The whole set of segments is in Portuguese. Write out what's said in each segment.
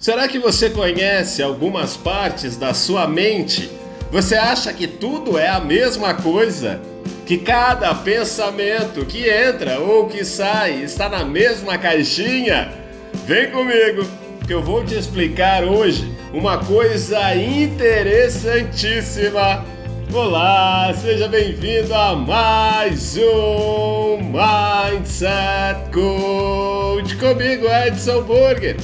Será que você conhece algumas partes da sua mente? Você acha que tudo é a mesma coisa? Que cada pensamento que entra ou que sai está na mesma caixinha? Vem comigo, que eu vou te explicar hoje uma coisa interessantíssima. Olá, seja bem-vindo a mais um Mindset Coach comigo, Edson Burger.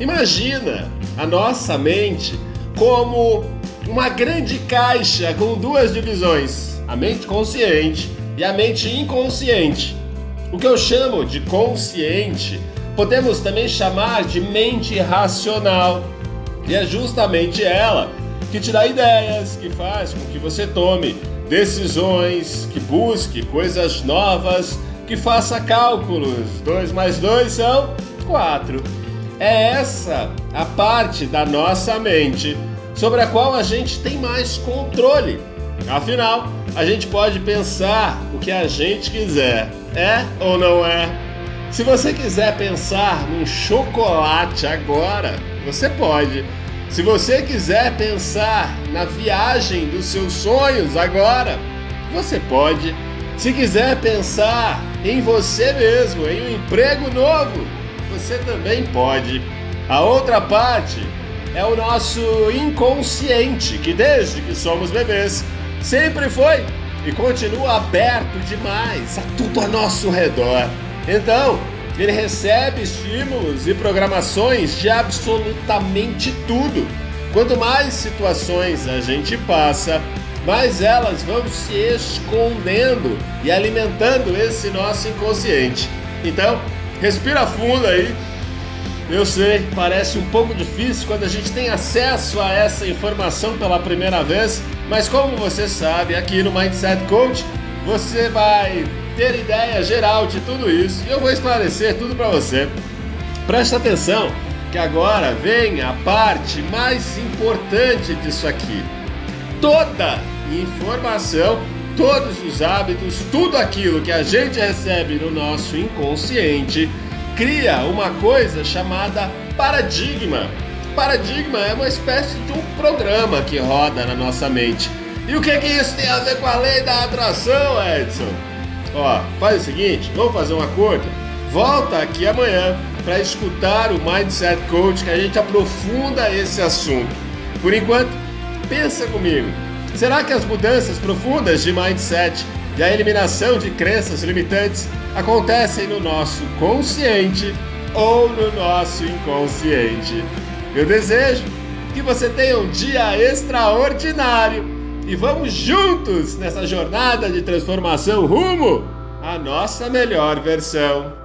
Imagina a nossa mente como uma grande caixa com duas divisões: a mente consciente e a mente inconsciente. O que eu chamo de consciente, podemos também chamar de mente racional, e é justamente ela que te dá ideias, que faz com que você tome decisões, que busque coisas novas, que faça cálculos. 2 mais 2 são 4. É essa a parte da nossa mente sobre a qual a gente tem mais controle. Afinal, a gente pode pensar o que a gente quiser, é ou não é? Se você quiser pensar num chocolate agora, você pode. Se você quiser pensar na viagem dos seus sonhos agora, você pode. Se quiser pensar em você mesmo, em um emprego novo, você também pode. A outra parte é o nosso inconsciente, que desde que somos bebês sempre foi e continua aberto demais a tudo a nosso redor. Então, ele recebe estímulos e programações de absolutamente tudo. Quanto mais situações a gente passa, mais elas vão se escondendo e alimentando esse nosso inconsciente. Então, Respira fundo aí. Eu sei, parece um pouco difícil quando a gente tem acesso a essa informação pela primeira vez, mas como você sabe, aqui no Mindset Coach, você vai ter ideia geral de tudo isso e eu vou esclarecer tudo para você. Preste atenção que agora vem a parte mais importante disso aqui. Toda informação todos os hábitos, tudo aquilo que a gente recebe no nosso inconsciente, cria uma coisa chamada paradigma. Paradigma é uma espécie de um programa que roda na nossa mente. E o que, que isso tem a ver com a lei da atração, Edson? Ó, faz o seguinte, vamos fazer um acordo? Volta aqui amanhã para escutar o Mindset Coach que a gente aprofunda esse assunto. Por enquanto, pensa comigo. Será que as mudanças profundas de mindset e a eliminação de crenças limitantes acontecem no nosso consciente ou no nosso inconsciente? Eu desejo que você tenha um dia extraordinário e vamos juntos nessa jornada de transformação rumo à nossa melhor versão.